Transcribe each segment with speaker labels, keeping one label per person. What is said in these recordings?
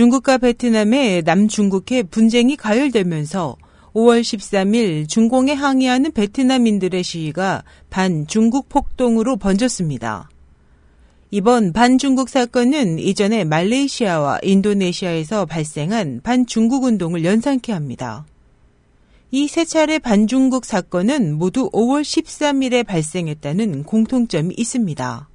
Speaker 1: 중국과 베트남의 남중국해 분쟁이 가열되면서 5월 13일 중공에 항의하는 베트남인들의 시위가 반중국 폭동으로 번졌습니다. 이번 반중국 사건은 이전에 말레이시아와 인도네시아에서 발생한 반중국 운동을 연상케 합니다. 이 세 차례 반중국 사건은 모두 5월 13일에 발생했다는 공통점이 있습니다.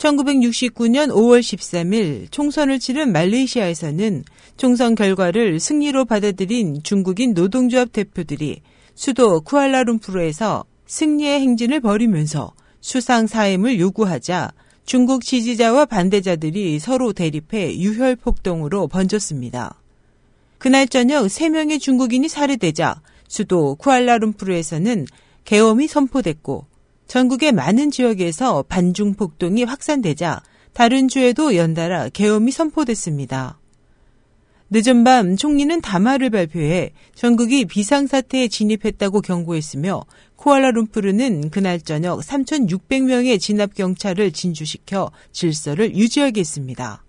Speaker 1: 1969년 5월 13일 총선을 치른 말레이시아에서는 총선 결과를 승리로 받아들인 중국인 노동조합 대표들이 수도 쿠알라룸푸르에서 승리의 행진을 벌이면서 수상 사임을 요구하자 중국 지지자와 반대자들이 서로 대립해 유혈 폭동으로 번졌습니다. 그날 저녁 3명의 중국인이 살해되자 수도 쿠알라룸푸르에서는 계엄이 선포됐고 전국의 많은 지역에서 반중 폭동이 확산되자 다른 주에도 연달아 계엄이 선포됐습니다. 늦은 밤 총리는 담화를 발표해 전국이 비상사태에 진입했다고 경고했으며 쿠알라룸푸르는 그날 저녁 3,600명의 진압경찰을 진주시켜 질서를 유지하겠습니다.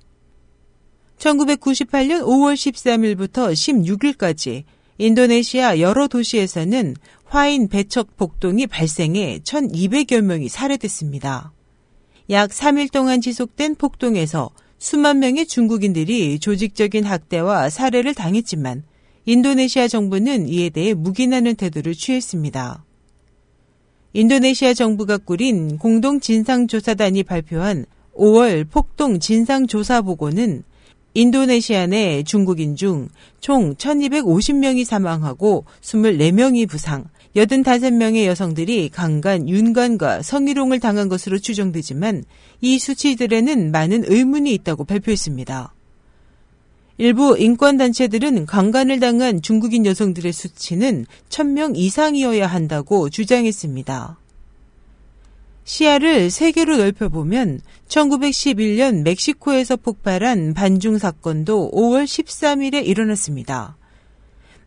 Speaker 1: 1998년 5월 13일부터 16일까지 인도네시아 여러 도시에서는 화인 배척 폭동이 발생해 1,200여 명이 살해됐습니다. 약 3일 동안 지속된 폭동에서 수만 명의 중국인들이 조직적인 학대와 살해를 당했지만 인도네시아 정부는 이에 대해 묵인하는 태도를 취했습니다. 인도네시아 정부가 꾸린 공동 진상조사단이 발표한 5월 폭동 진상조사 보고는 인도네시아 내 중국인 중 총 1250명이 사망하고 24명이 부상, 85명의 여성들이 강간, 윤관과 성희롱을 당한 것으로 추정되지만 이 수치들에는 많은 의문이 있다고 발표했습니다. 일부 인권단체들은 강간을 당한 중국인 여성들의 수치는 1000명 이상이어야 한다고 주장했습니다. 시야를 세계로 넓혀보면 1911년 멕시코에서 폭발한 반중 사건도 5월 13일에 일어났습니다.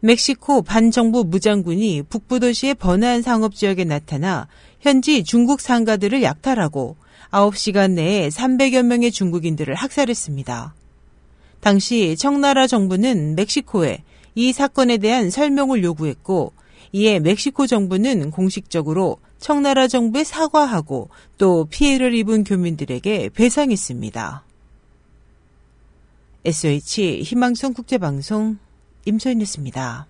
Speaker 1: 멕시코 반정부 무장군이 북부 도시의 번화한 상업지역에 나타나 현지 중국 상가들을 약탈하고 9시간 내에 300여 명의 중국인들을 학살했습니다. 당시 청나라 정부는 멕시코에 이 사건에 대한 설명을 요구했고 이에 멕시코 정부는 공식적으로 청나라 정부에 사과하고 또 피해를 입은 교민들에게 배상했습니다. SOH 희망성 국제방송 임소연이었습니다.